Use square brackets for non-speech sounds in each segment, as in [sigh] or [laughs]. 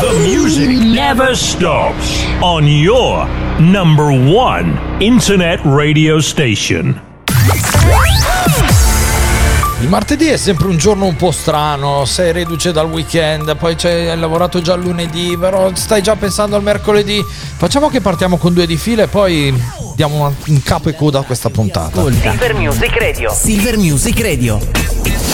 The music never stops on your number one internet radio station. Il martedì è sempre un giorno un po' strano, sei reduce dal weekend, poi hai lavorato già lunedì, però stai già pensando al mercoledì. Facciamo che partiamo con due di fila e poi diamo un capo e coda a questa puntata. Silver Music Radio. Silver Music Radio.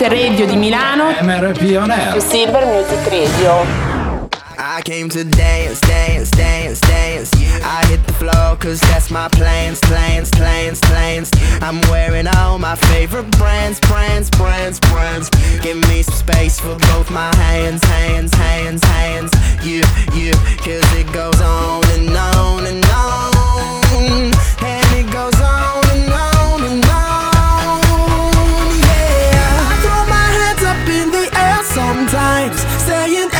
Dalla Street Radio di Milano. MRP On Air. Silver Music Radio. I came to dance, dance, dance, dance. I hit the floor cause that's my plans, plans, plans, plans. I'm wearing all my favorite brands, brands, brands, brands. Give me some space for both my hands, hands, hands, hands. You, you, cause it goes on and on and on. And it goes on and on and on. times saying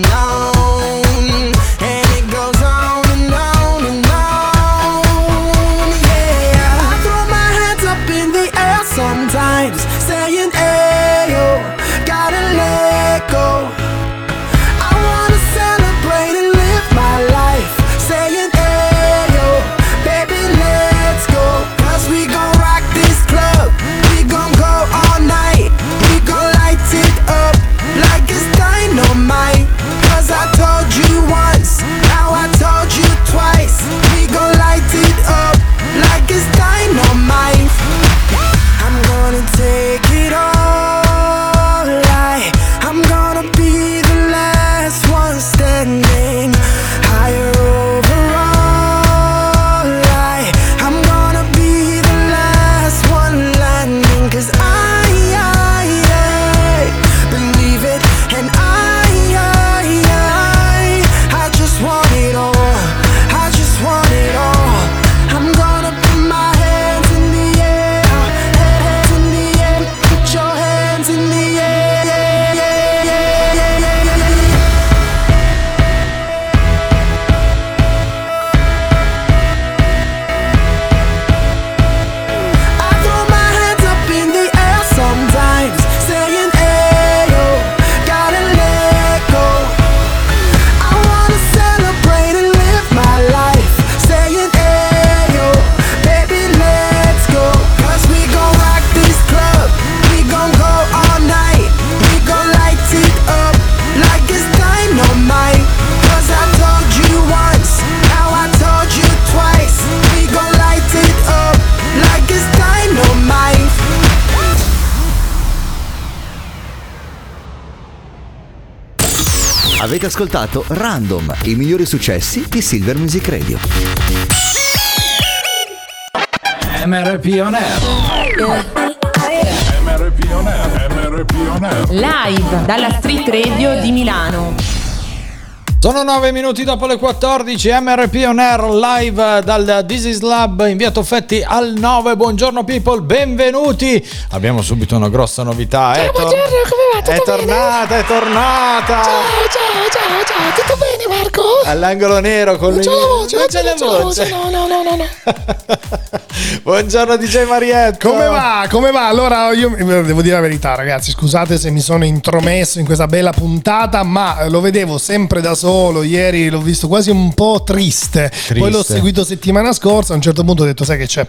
ascoltato Random, i migliori successi di Silver Music Radio. MRP On Air. MRP On Air, MRP On Air. Live dalla Street Radio di Milano. Sono 9 minuti dopo le 14, MRP On Air live dal This is Lab in via Toffetti al 9. Buongiorno people, benvenuti. Abbiamo subito una grossa novità. Ciao, è tor- buongiorno, come va? Tutto È bene? tornata, è tornata. Ciao, ciao, ciao, ciao, tutto bene Marco? All'angolo nero con Non le voce, Non c'è la voce. no, no, no, no, no. [laughs] Buongiorno DJ Marietto. Come va? Come va? Allora io devo dire la verità ragazzi, scusate se mi sono intromesso in questa bella puntata, ma lo vedevo sempre da solo, ieri l'ho visto quasi un po' triste, poi l'ho seguito settimana scorsa, a un certo punto ho detto sai che c'è,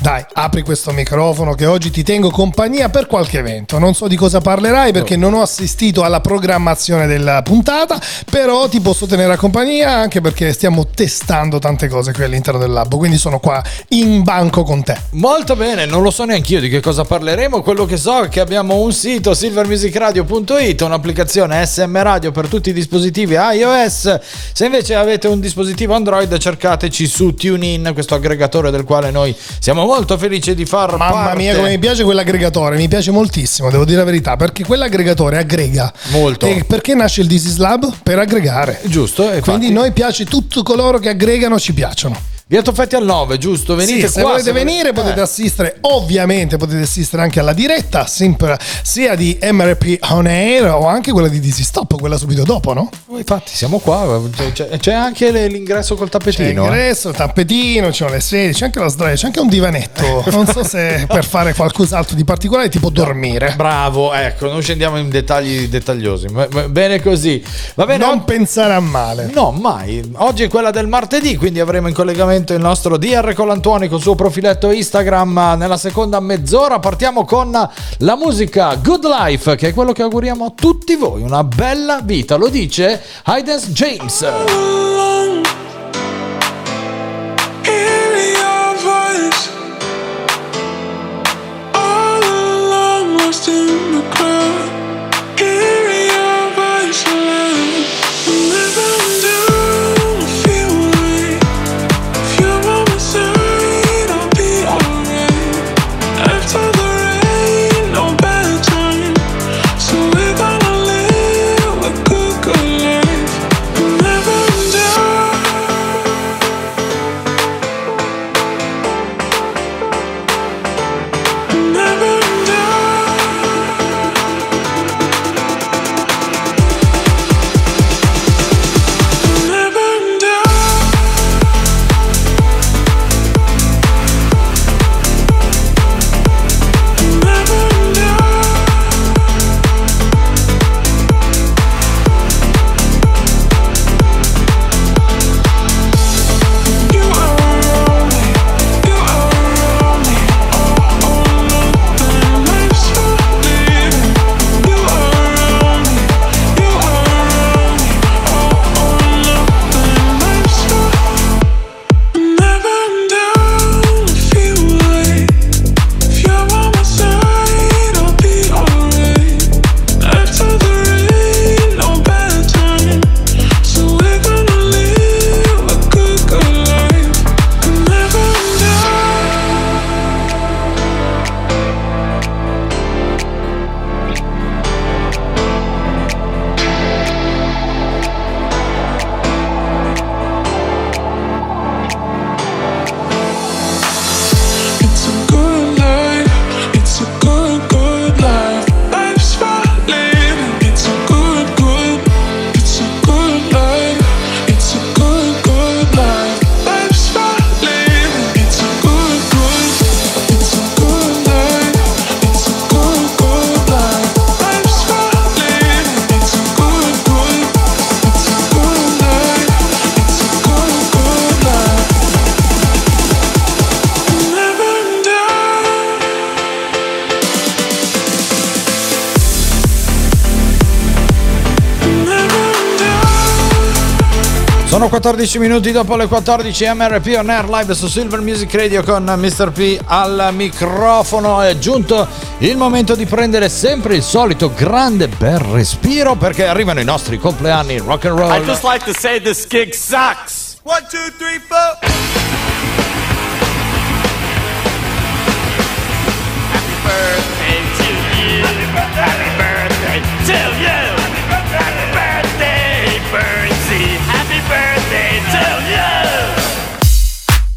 dai apri questo microfono che oggi ti tengo compagnia per qualche evento, non so di cosa parlerai perché non ho assistito alla programmazione della puntata, però ti posso tenere a compagnia anche perché stiamo testando tante cose qui all'interno del lab, quindi sono qua in banco con te. Molto bene, non lo so neanche io di che cosa parleremo. Quello che so è che abbiamo un sito silvermusicradio.it, un'applicazione SM Radio per tutti i dispositivi iOS. Se invece avete un dispositivo Android, cercateci su TuneIn, questo aggregatore del quale noi siamo molto felici di far Mamma parte. mia, come mi piace quell'aggregatore, mi piace moltissimo, devo dire la verità, perché quell'aggregatore aggrega. Molto. E perché nasce il This is Lab? Per aggregare. Giusto, e Quindi infatti- noi piace tutti coloro che aggregano ci piacciono. Via Toffetti al 9, giusto? Venite Sì, se qua. volete se venire volete- potete eh. assistere, ovviamente potete assistere anche alla diretta, sempre- sia di MRP On Air o anche quella di Dizzy Stop, quella subito dopo, no? Oh, Infatti, siamo qua. C'è, c'è- c'è anche l'ingresso col C'è tappetino. eh. l'ingresso, il tappetino, sono le sedie, c'è anche la sdraio, c'è anche un divanetto. Non so se per fare qualcos'altro di particolare, tipo dormire. Bravo, ecco, non scendiamo in dettagli dettagliosi. Bene così. Va bene, Non pensare a male. No, mai. Oggi è quella del martedì, quindi avremo in collegamento il nostro DR con il suo profiletto Instagram nella seconda mezz'ora. Partiamo con la musica Good Life, che è quello che auguriamo a tutti voi. Una bella vita, lo dice Hayden James. It's 14 minuti dopo le 14 MRP on air live su Silver Music Radio con Mr. P al microfono. È giunto il momento di prendere sempre il solito grande bel respiro perché arrivano i nostri compleanni rock and roll. I'd just like to say this gig sucks. One, two, three, four. Happy birthday to you. Happy birthday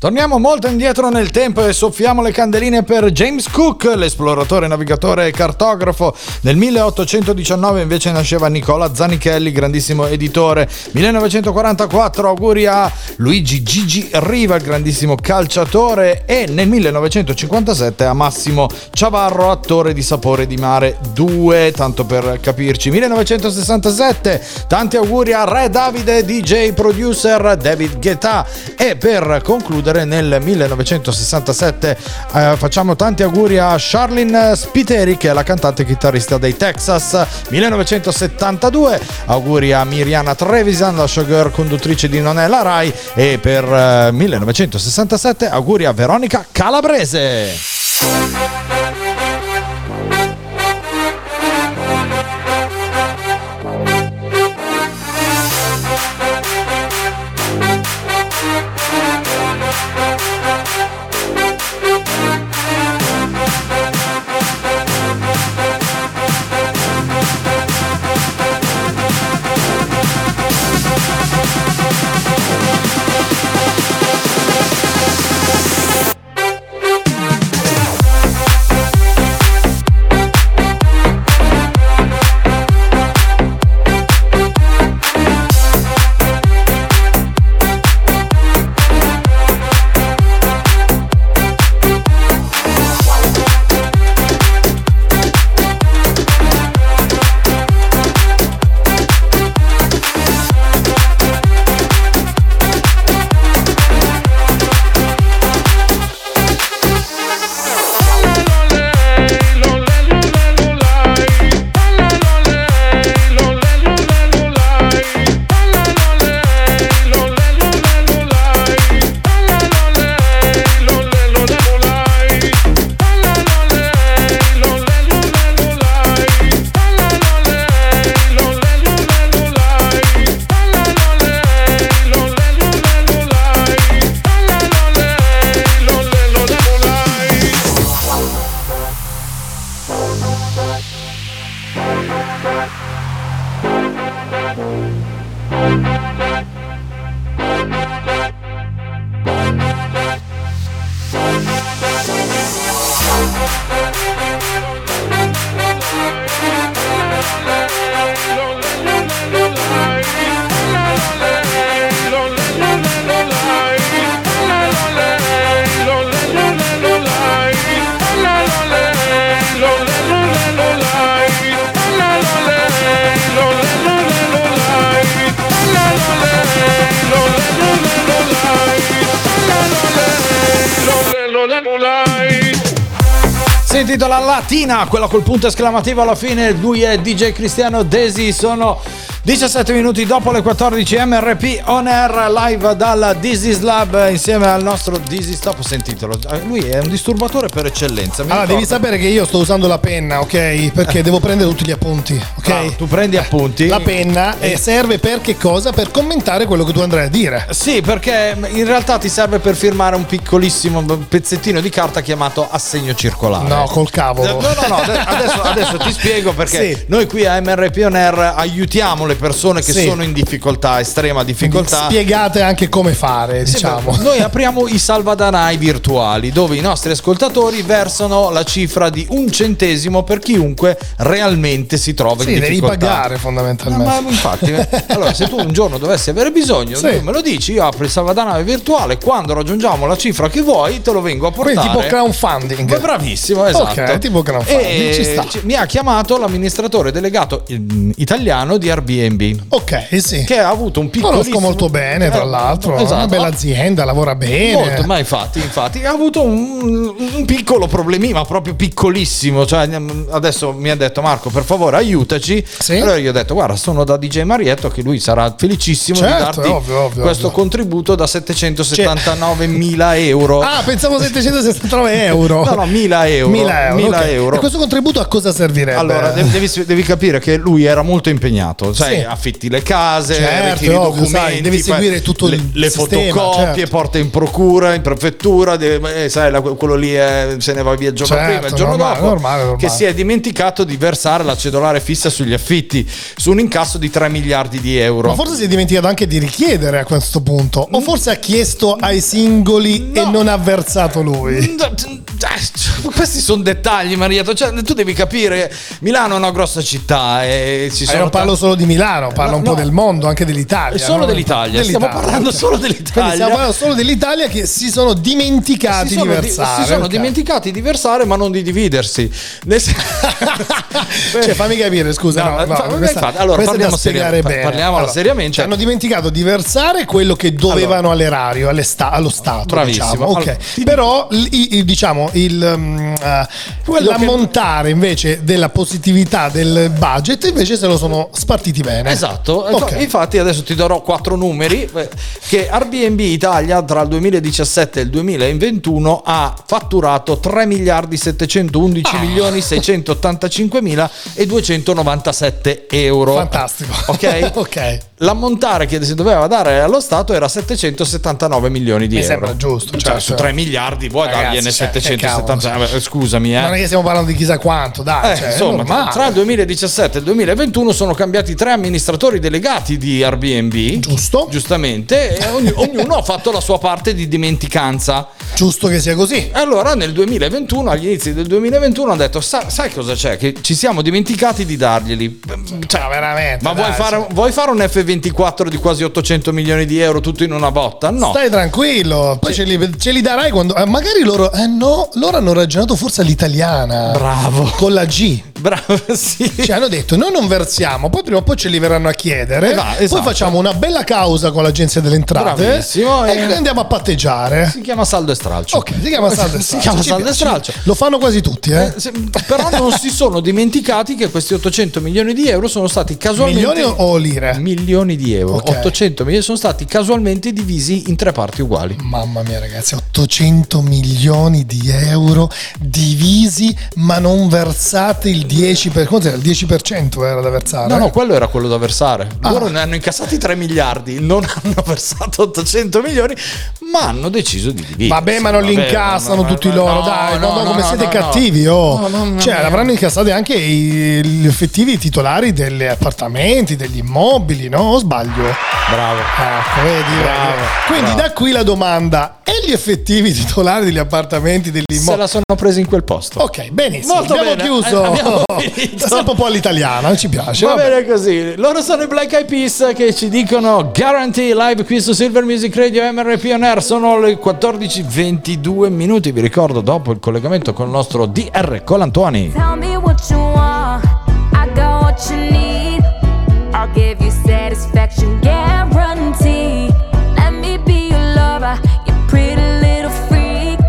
Torniamo molto indietro nel tempo e soffiamo le candeline per James Cook, l'esploratore, navigatore e cartografo. Nel 1819 invece nasceva Nicola Zanichelli, grandissimo editore. 1944 auguri a Luigi Gigi Riva, grandissimo calciatore. E nel 1957 a Massimo Ciavarro, attore di Sapore di Mare 2, tanto per capirci. 1967, tanti auguri a Re Davide, DJ producer David Guetta. E per concludere nel 1967 eh, facciamo tanti auguri a Charlene Spiteri che è la cantante e chitarrista dei Texas 1972 auguri a Miriana Trevisan la showgirl conduttrice di Non è la Rai. E per eh, 1967 auguri a Veronica Calabrese quella col punto esclamativo alla fine. Lui è DJ Cristiano Desi. Sono 17 minuti dopo le 14 MRP on air live dalla Dizzy's Lab insieme al nostro Dizzy Stop. Sentitelo, Eh, lui è un disturbatore per eccellenza. Allora, devi sapere che io sto usando la penna, ok? Perché devo prendere tutti gli appunti, ok? Bravo, tu prendi appunti. La penna eh, serve per che cosa? Per commentare quello che tu andrai a dire. Sì, perché in realtà ti serve per firmare un piccolissimo pezzettino di carta chiamato assegno circolare. No, col cavolo. No, no, no, ade- adesso, adesso ti spiego perché Sì. noi qui a MRP On Air aiutiamo le persone che Sì. sono in difficoltà, estrema difficoltà. Spiegate anche come fare, Sì, diciamo. beh, Noi [laughs] apriamo i salvadanai virtuali dove i nostri ascoltatori versano la cifra di un centesimo per chiunque realmente si trova Sì, in devi difficoltà. pagare No, fondamentalmente. ma infatti, eh, allora se tu un giorno dovessi avere bisogno, Sì. tu me lo dici, io apro il salvadanaio virtuale, quando raggiungiamo la cifra che vuoi, te lo vengo a portare. Quindi tipo crowdfunding. Ma bravissimo, esatto. Ok, tipo crowdfunding, E ci sta. mi ha chiamato l'amministratore delegato mm, italiano di Airbnb. Ok, sì. Che ha avuto un piccolo. Conosco molto bene, tra l'altro. È una bella azienda, lavora bene. Molto, ma infatti, infatti ha avuto un, un piccolo problemino, ma proprio piccolissimo. Cioè, adesso mi ha detto Marco, per favore, aiutaci. Allora io ho detto, guarda, sono da DJ Marietto, che lui sarà felicissimo Certo, di darti ovvio, ovvio, questo ovvio. contributo da 779 mila euro. Ah, pensavo [laughs] 769 euro. No, no, 1000 euro. 1000 euro. 1000 ok. euro. E questo contributo a cosa servirebbe? Allora, devi, devi- capire che lui era molto impegnato, sai, Sì. affitti le case, Certo, ovvio, documenti, sai, devi seguire tutto le, il le sistema, fotocopie, certo. porta in procura, in prefettura, deve- eh, sai, la- quello lì è- se ne va via il giorno Certo, prima, il giorno normale, dopo, normale, normale. che si è dimenticato di versare la cedolare fissa sugli affitti, su un incasso di 3 miliardi di euro. Ma forse si è dimenticato anche di richiedere a questo punto. O forse ha chiesto ai singoli e non ha versato lui. Questi sono dettagli, Marietto. Cioè, tu devi capire, Milano è una grossa città e ci Eh, sono non parlo tanti- solo di Milano, parlo No, un po' no. del mondo, anche dell'Italia. Solo no? dell'Italia, stiamo parlando solo dell'Italia. Quindi stiamo parlando solo dell'Italia che si sono dimenticati si di sono, di- versare. si sono ok. dimenticati di versare, ma non di dividersi. [laughs] Cioè, fammi capire, scusa. No, no, fa- questa- allora, questa parliamo spiegare seria- bene. parliamola Allora, seriamente. cioè, hanno dimenticato di versare quello che dovevano all'erario, alle sta- allo Stato. Bravissimo. Diciamo. Ok. Allora, Però il, il- diciamo il eh, Quello l'ammontare invece della positività del budget invece se lo sono spartiti bene. Esatto, Ok. Infa- infatti adesso ti darò quattro numeri eh, che Airbnb Italia tra il 2017 e il 2021 ha fatturato 3 miliardi 711 milioni 685 mila e 297 euro. Fantastico. Ok? [laughs] ok. L'ammontare che si doveva dare allo Stato era 779 milioni di Mi euro. sembra giusto, Cioè, certo. su 3 miliardi vuoi Ragazzi, dargliene cioè, che 770? Eh, Scusami, eh. Non è che stiamo parlando di chissà quanto, dai. Eh, cioè, insomma, tra il 2017 e il 2021 sono cambiati tre amministratori delegati di Airbnb. Giusto. Giustamente, e ogni- [laughs] ognuno ha fatto la sua parte di dimenticanza. Giusto che sia così. E allora nel 2021, agli inizi del 2021, hanno detto: "Sa- Sai cosa c'è? Che ci siamo dimenticati di darglieli. Cioè, veramente. Ma vuoi dai, fare, vuoi fare un F24 di quasi 800 milioni di euro tutto in una botta? No. Stai tranquillo, poi ce, li, ce li darai quando. eh, magari loro. Eh no, loro hanno ragionato forse all'italiana. Bravo. Con la G. Bravo, [laughs] sì. Cioè hanno detto: noi non versiamo, poi prima o poi ce li verranno a chiedere. Eh, va, esatto. Poi facciamo una bella causa con l'agenzia delle entrate. Bravissimo, E eh. andiamo a patteggiare. Si chiama saldo e stralcio. Ok, si chiama saldo e [laughs] Si stralcio. chiama Ci saldo e stralcio. Lo fanno quasi tutti, eh? Eh, se- però non si sono dimenticati che questi 800 milioni di euro sono stati casualmente Milioni o lire? milioni di euro Ok. 800 milioni sono stati casualmente divisi in tre parti uguali Mamma mia, ragazzi, 800 milioni di euro divisi, ma non versate il 10%. Per, quanto era? Il 10% era da versare. no no quello era quello da versare Ah. loro ne hanno incassati 3 miliardi non [laughs] hanno versato 800 milioni ma hanno deciso di dividere Vabbè, ma non li incassano tutti loro, dai, ma come siete cattivi, oh. cioè, avranno incassato anche i- gli effettivi titolari degli appartamenti, degli immobili, no? O sbaglio? bravo Ecco, vedi, Bravo, vedi. Quindi bravo. da qui la domanda: e gli effettivi titolari degli appartamenti, degli se immobili? la sono presa in quel posto Ok, benissimo. Molto abbiamo bene, chiuso. eh, abbiamo [laughs] finito. Sempre un po' all'italiana, ci piace. Va vabbè. bene così, loro sono i Black Eyed Peas che ci dicono Guarantee live qui su Silver Music Radio MRP On Air, sono le 14.22 minuti, vi ricordo dopo il collegamento con il nostro DR Colantuani. Tell me what you want, satisfaction guaranteed. Let me be your lover, you pretty little freak.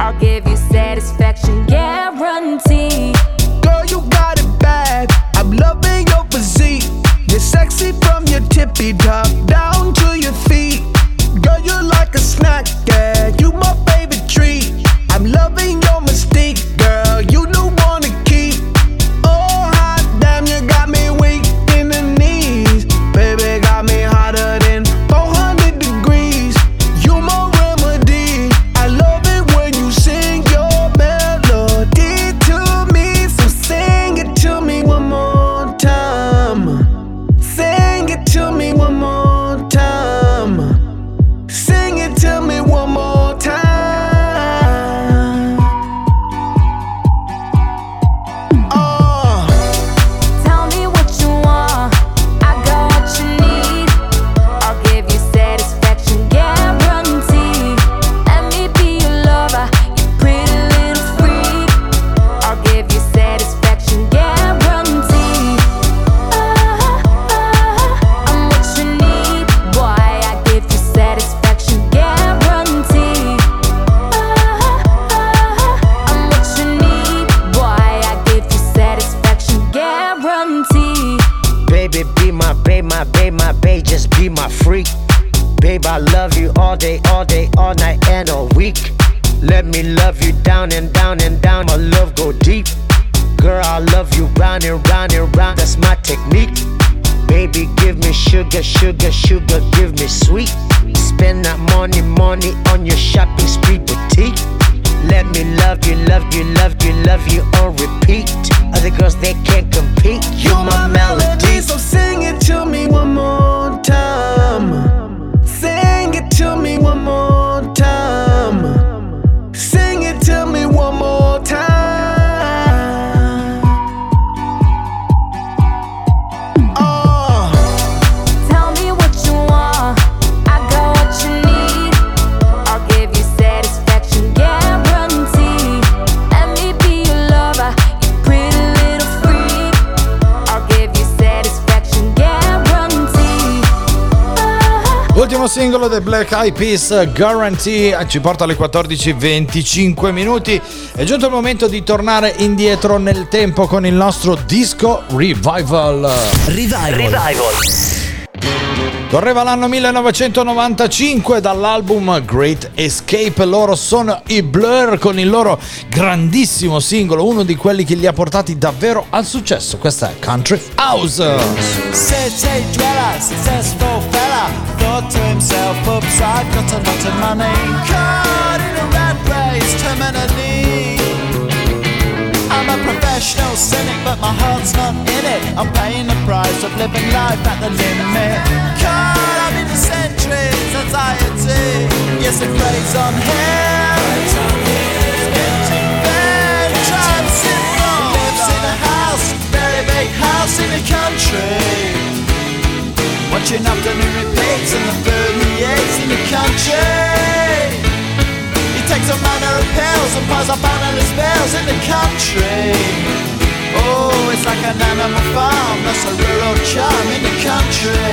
I'll give you satisfaction guarantee. Girl, you got it bad. I'm loving your physique. You're sexy from your tippy top down singolo dei Black Eyed Peas, Guarantee, eh, ci porta alle 14.25 minuti. È giunto il momento di tornare indietro nel tempo con il nostro disco Revival. Revival. Correva l'anno 1995 dall'album Great Escape. Loro sono i Blur con il loro grandissimo singolo, uno di quelli che li ha portati davvero al successo. Questa è Country House. To himself, oops, I've got a lot of money. Caught in a rat race, terminally. I'm a professional cynic, but my heart's not in it. I'm paying the price of living life at the limit. Caught up in the centuries, anxiety. Yes, it preys on him. Getting bad, trying simple. Lives in a house, very big house in the country. Watching afternoon repeats and the food he eats in the country. He takes a manner of pills and piles up analyst bills in the country. Oh, it's like an animal farm, that's a rural charm in the country.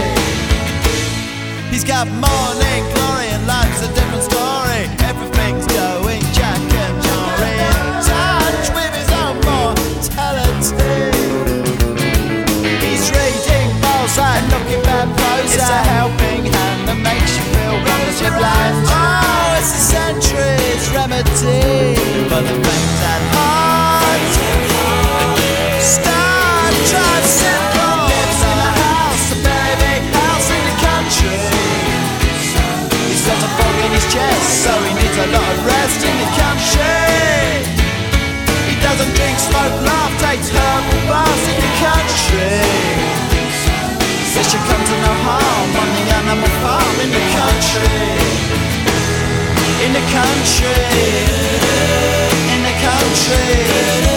He's got morning glory and life's a different story. In the country. In the country.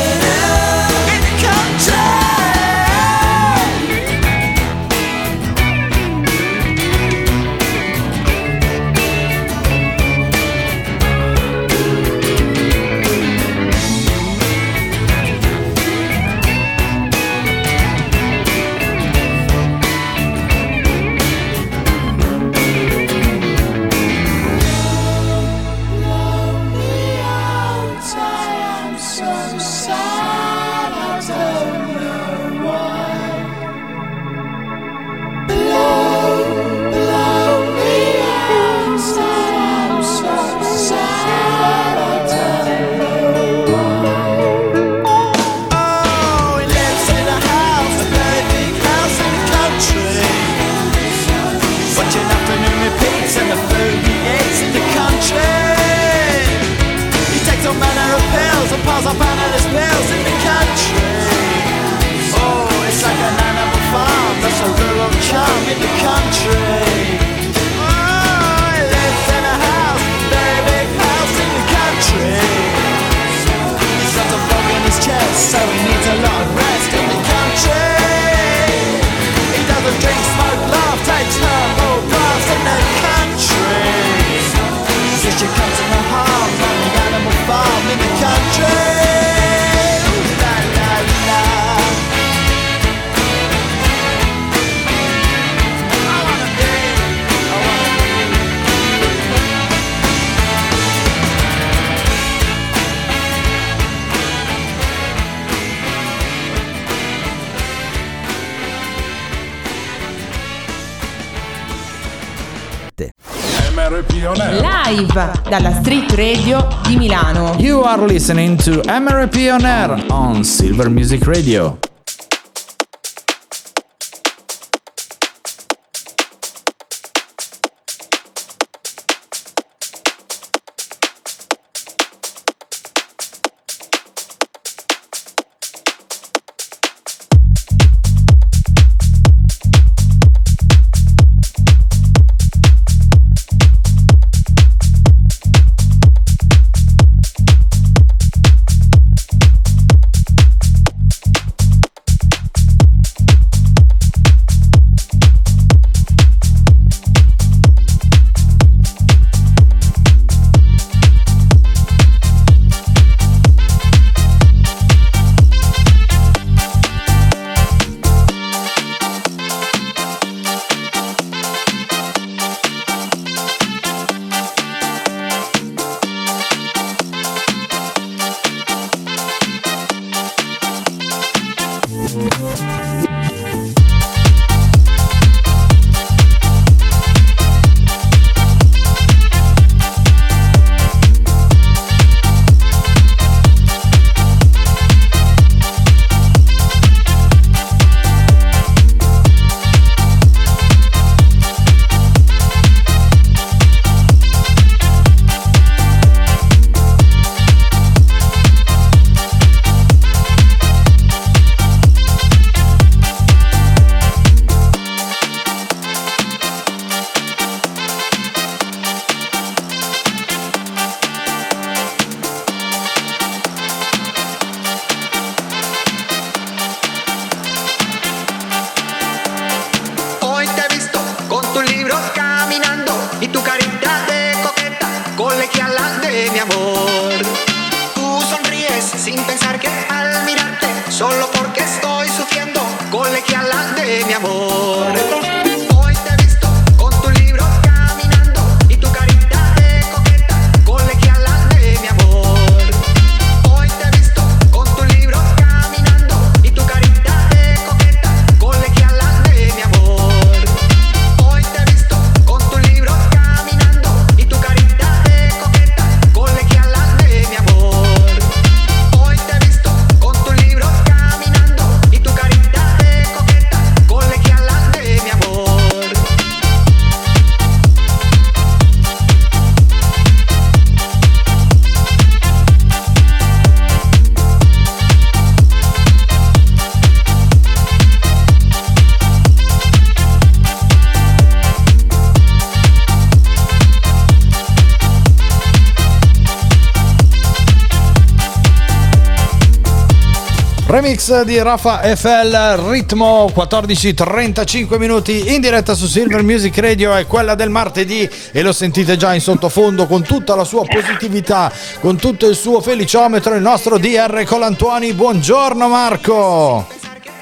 Street Radio di Milano. You are listening to MRP On Air on Silver Music Radio. Remix di Rafa FL, ritmo 14.35 minuti in diretta su Silver Music Radio è quella del martedì e lo sentite già in sottofondo con tutta la sua positività, con tutto il suo feliciometro, il nostro DR Colantuani. Buongiorno Marco!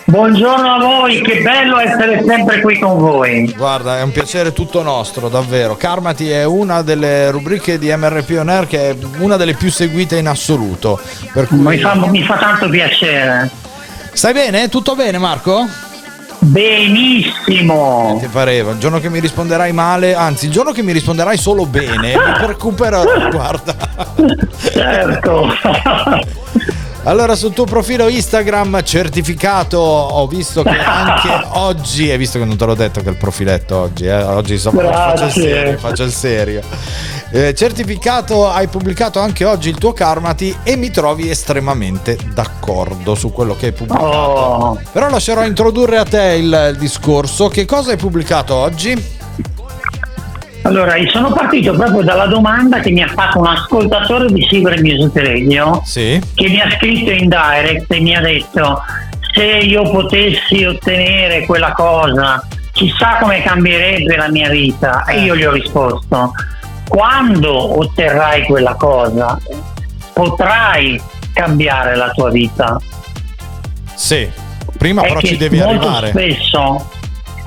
Buongiorno a voi, che bello essere sempre qui con voi. Guarda, è un piacere tutto nostro, davvero. Karmati è una delle rubriche di MRP On Air che è una delle più seguite in assoluto. Cui... Mi fa, mi fa tanto piacere. Stai bene? Tutto bene Marco? Benissimo. Eh, Ti pareva, il giorno che mi risponderai male, anzi il giorno che mi risponderai solo bene, mi [laughs] recupererò, guarda. Certo. [laughs] Allora sul tuo profilo Instagram certificato ho visto che [laughs] anche oggi, hai visto che non te l'ho detto che il profiletto oggi, eh? oggi insomma faccio il serio, faccio il serio. Eh, certificato hai pubblicato anche oggi il tuo Karmati e mi trovi estremamente d'accordo su quello che hai pubblicato. Oh. Però lascerò introdurre a te il, il discorso. Che cosa hai pubblicato oggi? Allora, io sono partito proprio dalla domanda che mi ha fatto un ascoltatore di Silver Music Radio Sì. che mi ha scritto in direct e mi ha detto se io potessi ottenere quella cosa, chissà come cambierebbe la mia vita. E io gli ho risposto, quando otterrai quella cosa, potrai cambiare la tua vita. Sì. Prima È però ci devi molto arrivare. Spesso,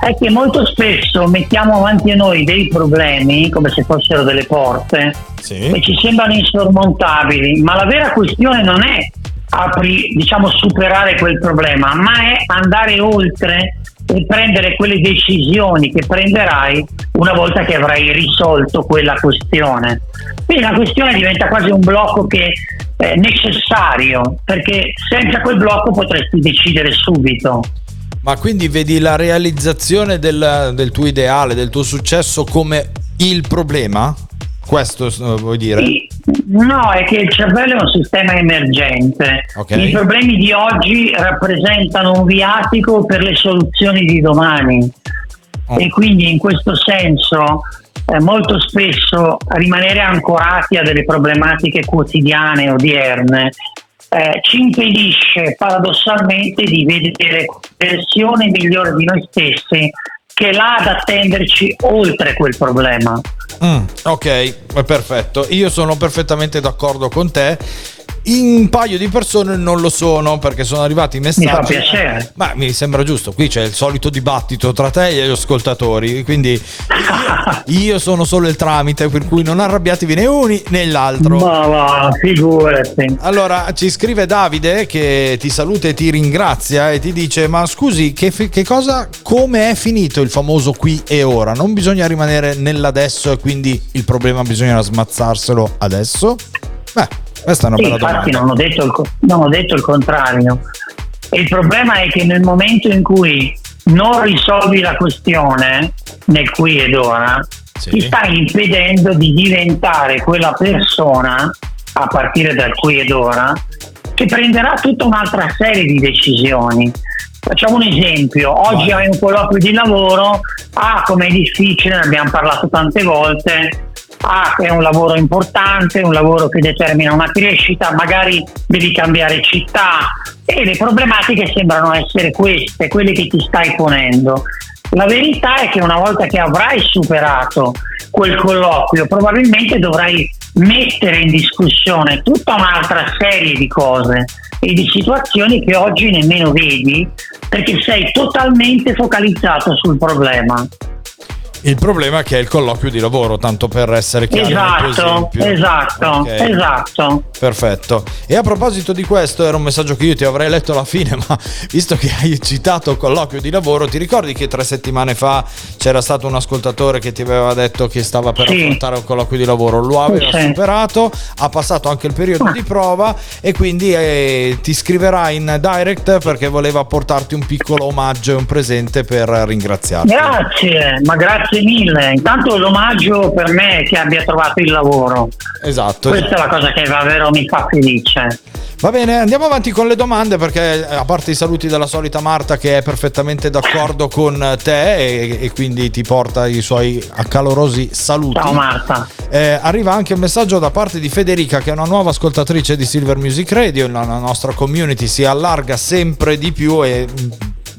è che molto spesso mettiamo avanti a noi dei problemi come se fossero delle porte Sì. e ci sembrano insormontabili, ma la vera questione non è apri, diciamo, superare quel problema, ma è andare oltre e prendere quelle decisioni che prenderai una volta che avrai risolto quella questione. Quindi la questione diventa quasi un blocco che è necessario, perché senza quel blocco potresti decidere subito. Ma quindi vedi la realizzazione del, del tuo ideale, del tuo successo come il problema? Questo eh, vuoi dire? No, è che il cervello è un sistema emergente. Ok. I problemi di oggi rappresentano un viatico per le soluzioni di domani. Oh. E quindi in questo senso eh, molto spesso rimanere ancorati a delle problematiche quotidiane, odierne, eh, ci impedisce paradossalmente di vedere versione migliore di noi stessi che là ad attenderci oltre quel problema. Mm, ok, perfetto. Io sono perfettamente d'accordo con te. In un paio di persone non lo sono perché sono arrivati i messaggi. Mi fa piacere. Ma mi sembra giusto. Qui c'è il solito dibattito tra te e gli ascoltatori. Quindi [laughs] io, sono solo il tramite, per cui non arrabbiatevi né uni né l'altro. Ma va, figurati. Allora ci scrive Davide che ti saluta e ti ringrazia e ti dice: Ma scusi, che, che cosa, come è finito il famoso qui e ora? Non bisogna rimanere nell'adesso e quindi il problema bisogna smazzarselo adesso? Beh, questa è una Sì, bella infatti domanda. non ho, detto il, non ho detto il contrario. E il problema è che nel momento in cui non risolvi la questione nel qui ed ora, ti stai impedendo di diventare quella persona, a partire dal qui ed ora, che prenderà tutta un'altra serie di decisioni. Facciamo un esempio, oggi hai un colloquio di lavoro, ah com'è difficile, ne abbiamo parlato tante volte, ah è un lavoro importante, un lavoro che determina una crescita, magari devi cambiare città e le problematiche sembrano essere queste, quelle che ti stai ponendo. La verità è che una volta che avrai superato quel colloquio, probabilmente dovrai mettere in discussione tutta un'altra serie di cose e di situazioni che oggi nemmeno vedi perché sei totalmente focalizzato sul problema. Il problema è che è il colloquio di lavoro, tanto per essere chiari tuo Esatto, esatto, Ok. esatto. Perfetto. E a proposito di questo, era un messaggio che io ti avrei letto alla fine, [laughs] ma visto che hai citato colloquio di lavoro, ti ricordi che tre settimane fa c'era stato un ascoltatore che ti aveva detto che stava per Sì. affrontare un colloquio di lavoro? Lo aveva Sì. superato, ha passato anche il periodo di prova e quindi eh, ti scriverà in direct perché voleva portarti un piccolo omaggio e un presente per ringraziarti. Grazie, ma grazie mille. Intanto l'omaggio per me che abbia trovato il lavoro. Esatto. Questa è la cosa che davvero mi fa felice. Va bene, andiamo avanti con le domande perché a parte i saluti della solita Marta che è perfettamente d'accordo con te e, e quindi ti porta i suoi accalorosi saluti. Ciao Marta. Eh, arriva anche un messaggio da parte di Federica che è una nuova ascoltatrice di Silver Music Radio, la, la nostra community si allarga sempre di più e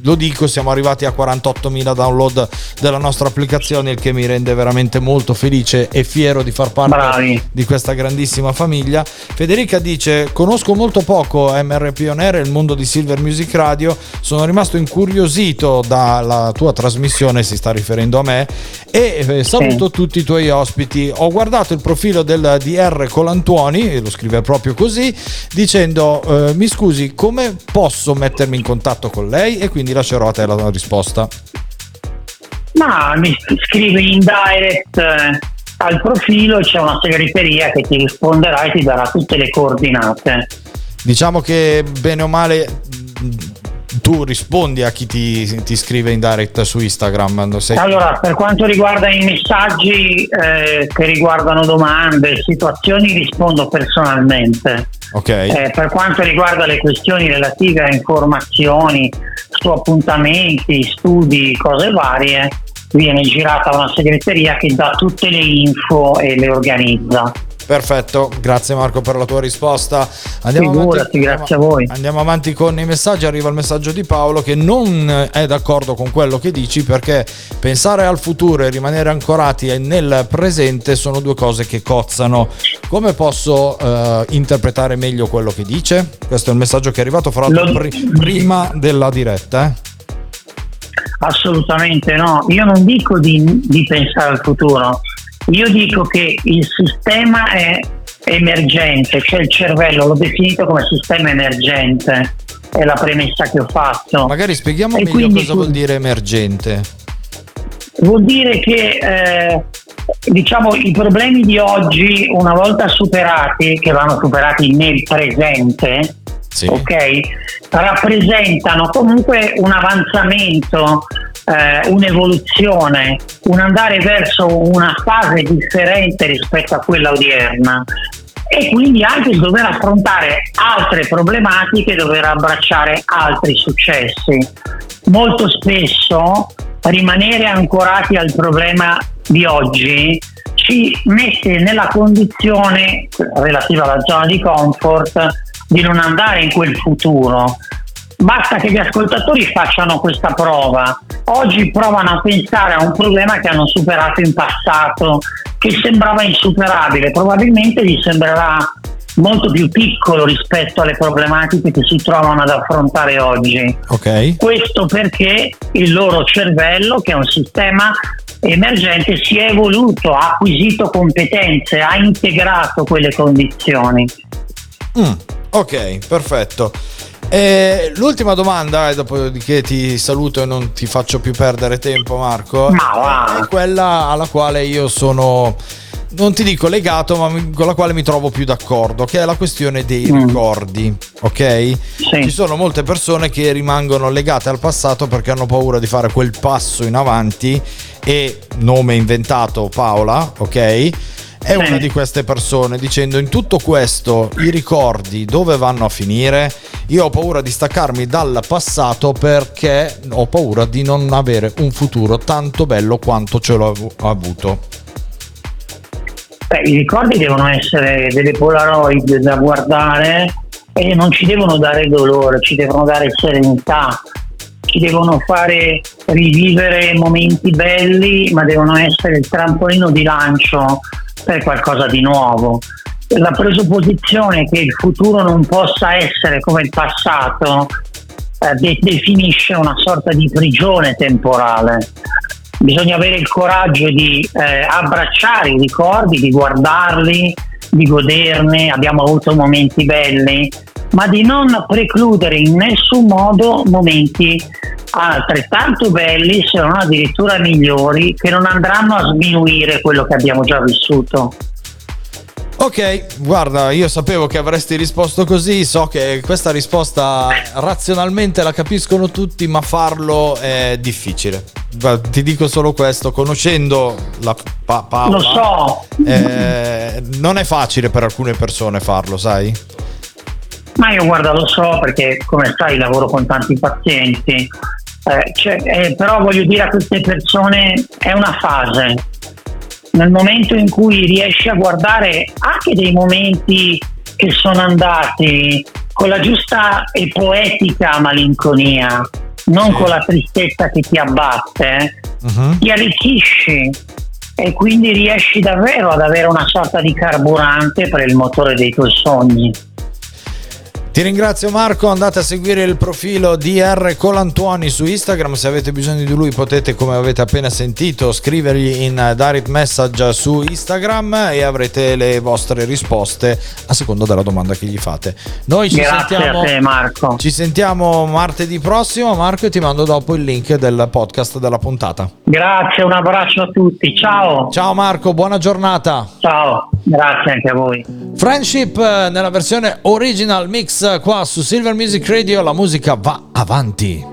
lo dico, siamo arrivati a 48.000 download della nostra applicazione, il che mi rende veramente molto felice e fiero di far parte Bravi. di questa grandissima famiglia. Federica dice: Conosco molto poco MRP On Air e il mondo di Silver Music Radio. Sono rimasto incuriosito dalla tua trasmissione, si sta riferendo a me. E eh, saluto tutti i tuoi ospiti. Ho guardato il profilo del DR Colantuoni, e lo scrive proprio così, dicendo: eh, Mi scusi, come posso mettermi in contatto con lei? E quindi lascerò a te la risposta. Ma mi scrivi in direct eh, al profilo, c'è una segreteria che ti risponderà e ti darà tutte le coordinate. Diciamo che bene o male tu rispondi a chi ti, ti scrive in direct su Instagram. sei- Allora, per quanto riguarda i messaggi eh, che riguardano domande, situazioni, rispondo personalmente. Ok. Eh, per quanto riguarda le questioni relative a informazioni su appuntamenti, studi, cose varie, viene girata una segreteria che dà tutte le info e le organizza. Perfetto, grazie Marco per la tua risposta. Andiamo Figurati, grazie a voi. Andiamo avanti con i messaggi. Arriva il messaggio di Paolo che non è d'accordo con quello che dici perché pensare al futuro e rimanere ancorati nel presente sono due cose che cozzano. Come posso eh, interpretare meglio quello che dice? Questo è il messaggio che è arrivato fra l'altro pri- prima della diretta. eh. Assolutamente no, io non dico di, di pensare al futuro, io dico che il sistema è emergente, cioè il cervello l'ho definito come sistema emergente, è la premessa che ho fatto. Magari spieghiamo E meglio quindi cosa vuol dire emergente. Vuol dire che eh, diciamo i problemi di oggi, una volta superati, che vanno superati nel presente, ok, rappresentano comunque un avanzamento, eh, un'evoluzione, un andare verso una fase differente rispetto a quella odierna. E quindi anche dover affrontare altre problematiche, dover abbracciare altri successi. Molto spesso rimanere ancorati al problema di oggi ci mette nella condizione relativa alla zona di comfort di non andare in quel futuro. Basta che gli ascoltatori facciano questa prova. Oggi provano a pensare a un problema che hanno superato in passato, che sembrava insuperabile, probabilmente gli sembrerà molto più piccolo rispetto alle problematiche che si trovano ad affrontare oggi. Ok. Questo perché il loro cervello, che è un sistema emergente, si è evoluto, ha acquisito competenze, ha integrato quelle condizioni. Mm, ok, perfetto. E l'ultima domanda, e dopodiché ti saluto e non ti faccio più perdere tempo, Marco. Ma. È quella alla quale io sono. Non ti dico legato, ma con la quale mi trovo più d'accordo, che è la questione dei Mm. ricordi, ok? Ci sono molte persone che rimangono legate al passato perché hanno paura di fare quel passo in avanti e nome inventato Paola, ok? È una di queste persone dicendo in tutto questo i ricordi dove vanno a finire? Io ho paura di staccarmi dal passato perché ho paura di non avere un futuro tanto bello quanto ce l'ho avu- avuto. Beh, I ricordi devono essere delle polaroid da guardare e non ci devono dare dolore, ci devono dare serenità, ci devono fare rivivere momenti belli, ma devono essere il trampolino di lancio per qualcosa di nuovo. La presupposizione che il futuro non possa essere come il passato eh, de- definisce una sorta di prigione temporale. Bisogna avere il coraggio di eh, abbracciare i ricordi, di guardarli, di goderne, abbiamo avuto momenti belli, ma di non precludere in nessun modo momenti altrettanto belli, se non addirittura migliori, che non andranno a sminuire quello che abbiamo già vissuto. Ok, guarda, io sapevo che avresti risposto così, so che questa risposta razionalmente la capiscono tutti, ma farlo è difficile. Ti dico solo questo, conoscendo la pa- Paola, Lo so. eh, non è facile per alcune persone farlo, sai? Ma io guarda lo so perché come sai lavoro con tanti pazienti, Eh, cioè, eh, però voglio dire a queste persone è una fase. Nel momento in cui riesci a guardare anche dei momenti che sono andati con la giusta e poetica malinconia, non con la tristezza che ti abbatte, ti arricchisci e quindi riesci davvero ad avere una sorta di carburante per il motore dei tuoi sogni. Ti ringrazio Marco, andate a seguire il profilo DR Colantuoni su Instagram, se avete bisogno di lui potete come avete appena sentito scrivergli in direct message su Instagram e avrete le vostre risposte a seconda della domanda che gli fate. Noi ci Grazie sentiamo a te Marco. Ci sentiamo martedì prossimo Marco e ti mando dopo il link del podcast della puntata. Grazie, un abbraccio a tutti, ciao. Ciao Marco, buona giornata. Ciao, grazie anche a voi. Friendship eh, nella versione original mix eh, qua su Silver Music Radio, la musica va avanti.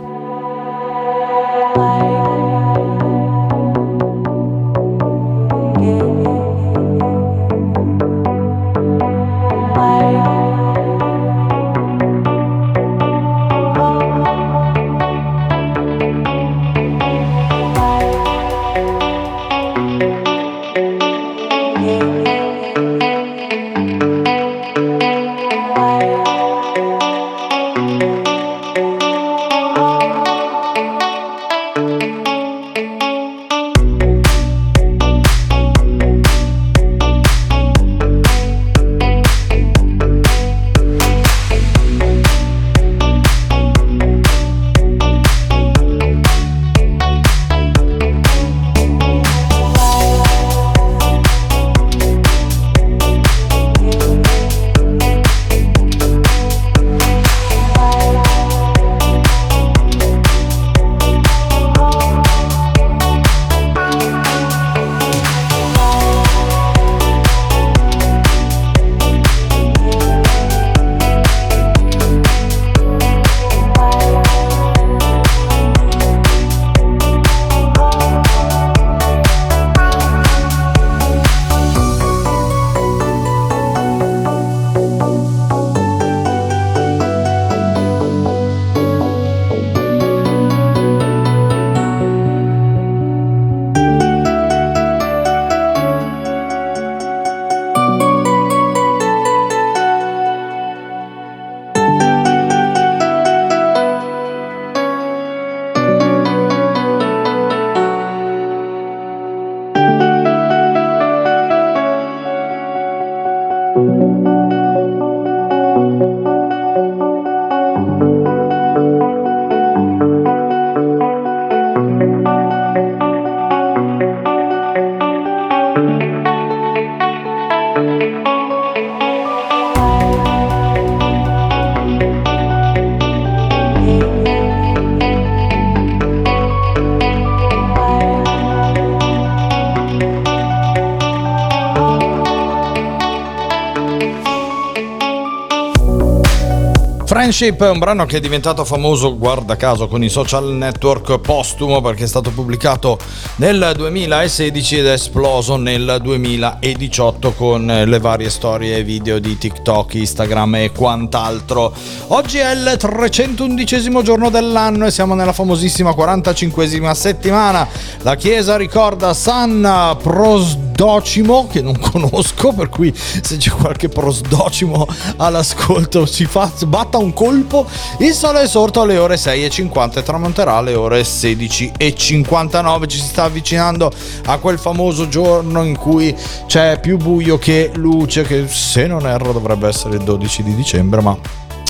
Friendship è un brano che è diventato famoso, guarda caso, con i social network postumo perché è stato pubblicato nel 2016 ed è esploso nel 2018 con le varie storie e video di TikTok, Instagram e quant'altro. Oggi è il 311 giorno dell'anno e siamo nella famosissima 45esima settimana. La chiesa ricorda San Prosdocimo, che non conosco, per cui se c'è qualche prosdocimo all'ascolto si fa, batta un colpo. Il sole è sorto alle ore 6.50 e tramonterà alle ore 16.59. Ci si sta avvicinando a quel famoso giorno in cui c'è più buio che luce, che se non erro dovrebbe essere il 12 di dicembre, ma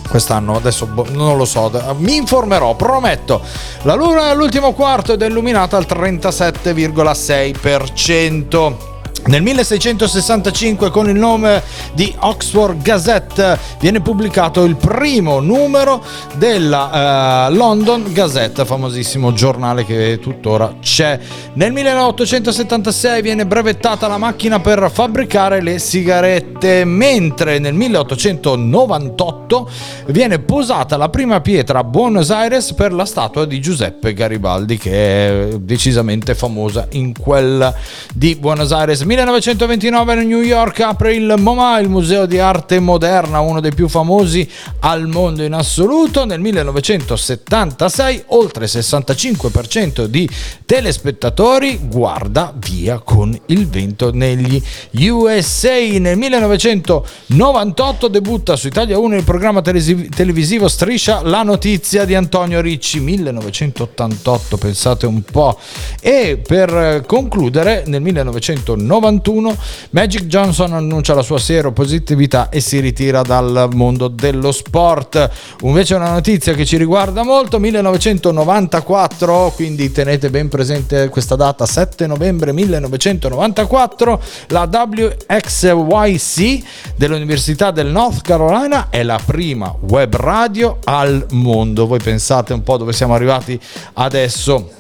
quest'anno adesso boh, non lo so mi informerò prometto la luna è all'ultimo quarto ed è illuminata al 37,6% nel 1665 con il nome di Oxford Gazette viene pubblicato il primo numero della uh, London Gazette, famosissimo giornale che tuttora c'è. Nel 1876 viene brevettata la macchina per fabbricare le sigarette, mentre nel 1898 viene posata la prima pietra a Buenos Aires per la statua di Giuseppe Garibaldi che è decisamente famosa in quella di Buenos Aires. 1929 a New York apre il MoMA, il museo di arte moderna, uno dei più famosi al mondo in assoluto. Nel 1976 oltre il 65% di telespettatori guarda via con il vento negli USA. Nel 1998 debutta su Italia 1 il programma televisivo Striscia la notizia di Antonio Ricci 1988, pensate un po'. E per concludere nel 1990 91 Magic Johnson annuncia la sua seropositività e si ritira dal mondo dello sport. Invece una notizia che ci riguarda molto, 1994, quindi tenete ben presente questa data, 7 novembre 1994, la WXYC dell'Università del North Carolina è la prima web radio al mondo. Voi pensate un po' dove siamo arrivati adesso.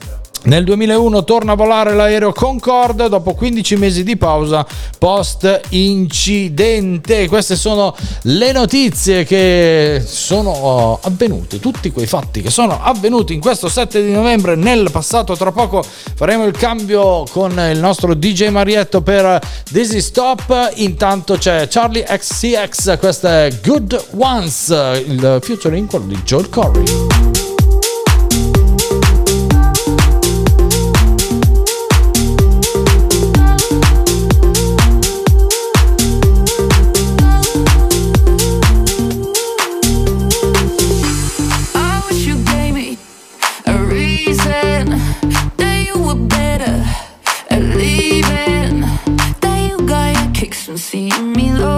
Nel 2001 torna a volare l'aereo Concorde dopo 15 mesi di pausa post incidente. Queste sono le notizie che sono oh, avvenute, tutti quei fatti che sono avvenuti in questo 7 di novembre nel passato. Tra poco faremo il cambio con il nostro DJ Marietto per Dizzy Stop. Intanto c'è Charlie XCX, questa è Good Ones, il featuring quello di Joel Corey. I always let the good ones go. And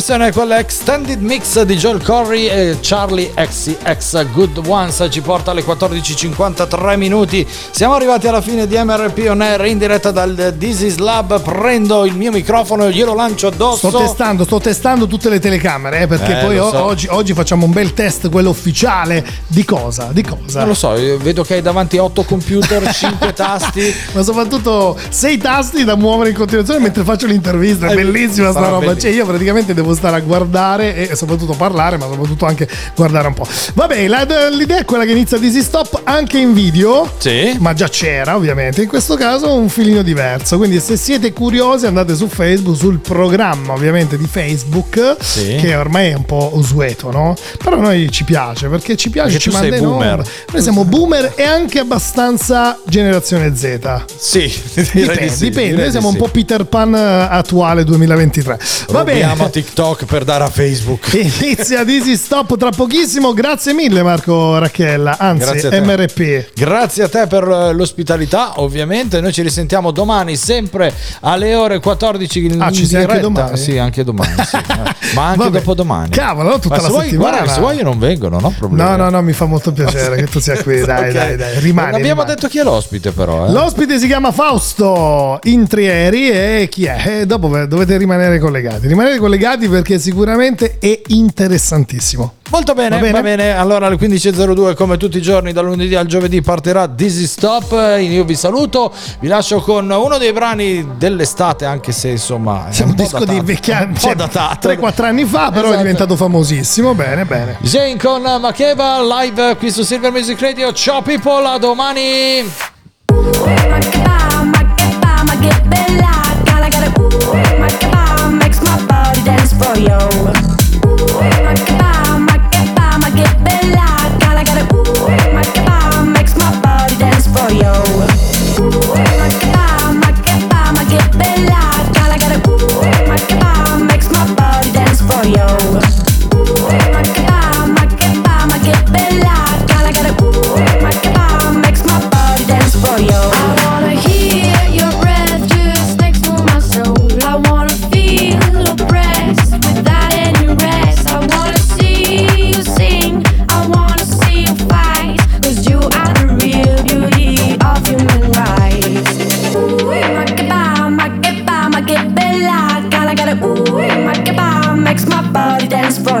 versione è quella extended mix di Joel Corey e Charlie XCX Good Ones ci porta alle 14.53 minuti. Siamo arrivati alla fine di MRP On Air in diretta dal This is Lab. Prendo il mio microfono e glielo lancio addosso. Sto testando, sto testando tutte le telecamere eh, perché Eh, poi so. oggi, oggi facciamo un bel test, quello ufficiale. Di cosa? Di cosa? Non lo so, vedo che hai davanti 8 computer, [laughs] 5 tasti. Ma soprattutto sei tasti da muovere in continuazione mentre faccio l'intervista. È bellissima sta roba. bellissimo. Cioè, io praticamente devo stare a guardare e soprattutto parlare, ma soprattutto anche guardare un po'. Vabbè, la- l'idea è quella che inizia Dizzy Stop anche in video. Sì. Ma già c'era, ovviamente. In questo caso un filino diverso. Quindi, se siete curiosi, andate su Facebook, sul programma ovviamente di Facebook, Sì. che ormai è un po' usueto, no? Però a noi ci piace perché ci piace, Perché ci manda in onda. Noi siamo boomer e anche abbastanza generazione Z. Sì, [laughs] Dipende, dipende. Noi siamo un po' Peter Pan eh, attuale 2023. Va bene. Rubiamo TikTok per dare a Facebook. [laughs] Inizia Dizzy Stop tra pochissimo. Grazie mille, Marco Racchella. Anzi, Grazie. MRP. Grazie a te per l'ospitalità, ovviamente. Noi ci risentiamo domani, sempre alle ore 14 in Ah, ci sei anche domani? Sì, anche domani. sì. [laughs] Ma anche Vabbè. dopodomani. Cavolo, tutta Ma la se vuoi, settimana. guarda, se vuoi non vengono, no problema. No, no, no, mi fa molto piacere che tu sia qui. Dai, [laughs] Ok. dai, dai. Rimani. Non abbiamo rimani. detto chi è l'ospite però. Eh? L'ospite si chiama Fausto Intrieri e chi è? Eh, dopo dovete rimanere collegati. Rimanere collegati perché sicuramente è interessantissimo. Molto bene, Va va bene? bene. Allora alle 15.02 come tutti i giorni dal lunedì al giovedì partirà Dizzy Stop. Io vi saluto, vi lascio con uno dei brani dell'estate anche se insomma è Siamo un un disco di datato, vecchia, un po' cioè, datato. 3-4 anni fa, però Esatto. è diventato famosissimo. Bene, bene. Jane con Makeba live qui su Silver Music Radio. Ciao people, a domani. dance for you. Ooh, make it bow, make it bow, make it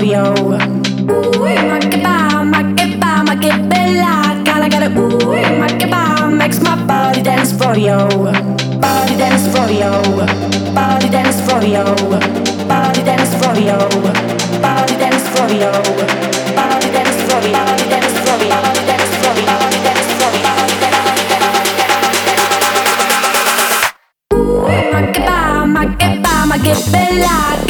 dance for you. Ooh, makeba, makeba, makebella. Gotta, gotta, ooh, makeba makes my body dance for you. Body dance for you. Body dance for you. Body dance for you. Body dance for you. Body dance for you. Body dance for you. Body dance for you. Body dance for you. Body Makeba, makeba, makebella. Gotta, gotta, ooh,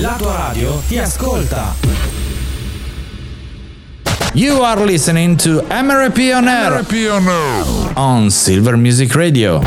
La tua radio ti ascolta. You are listening to MRP on Air on Silver Music Radio.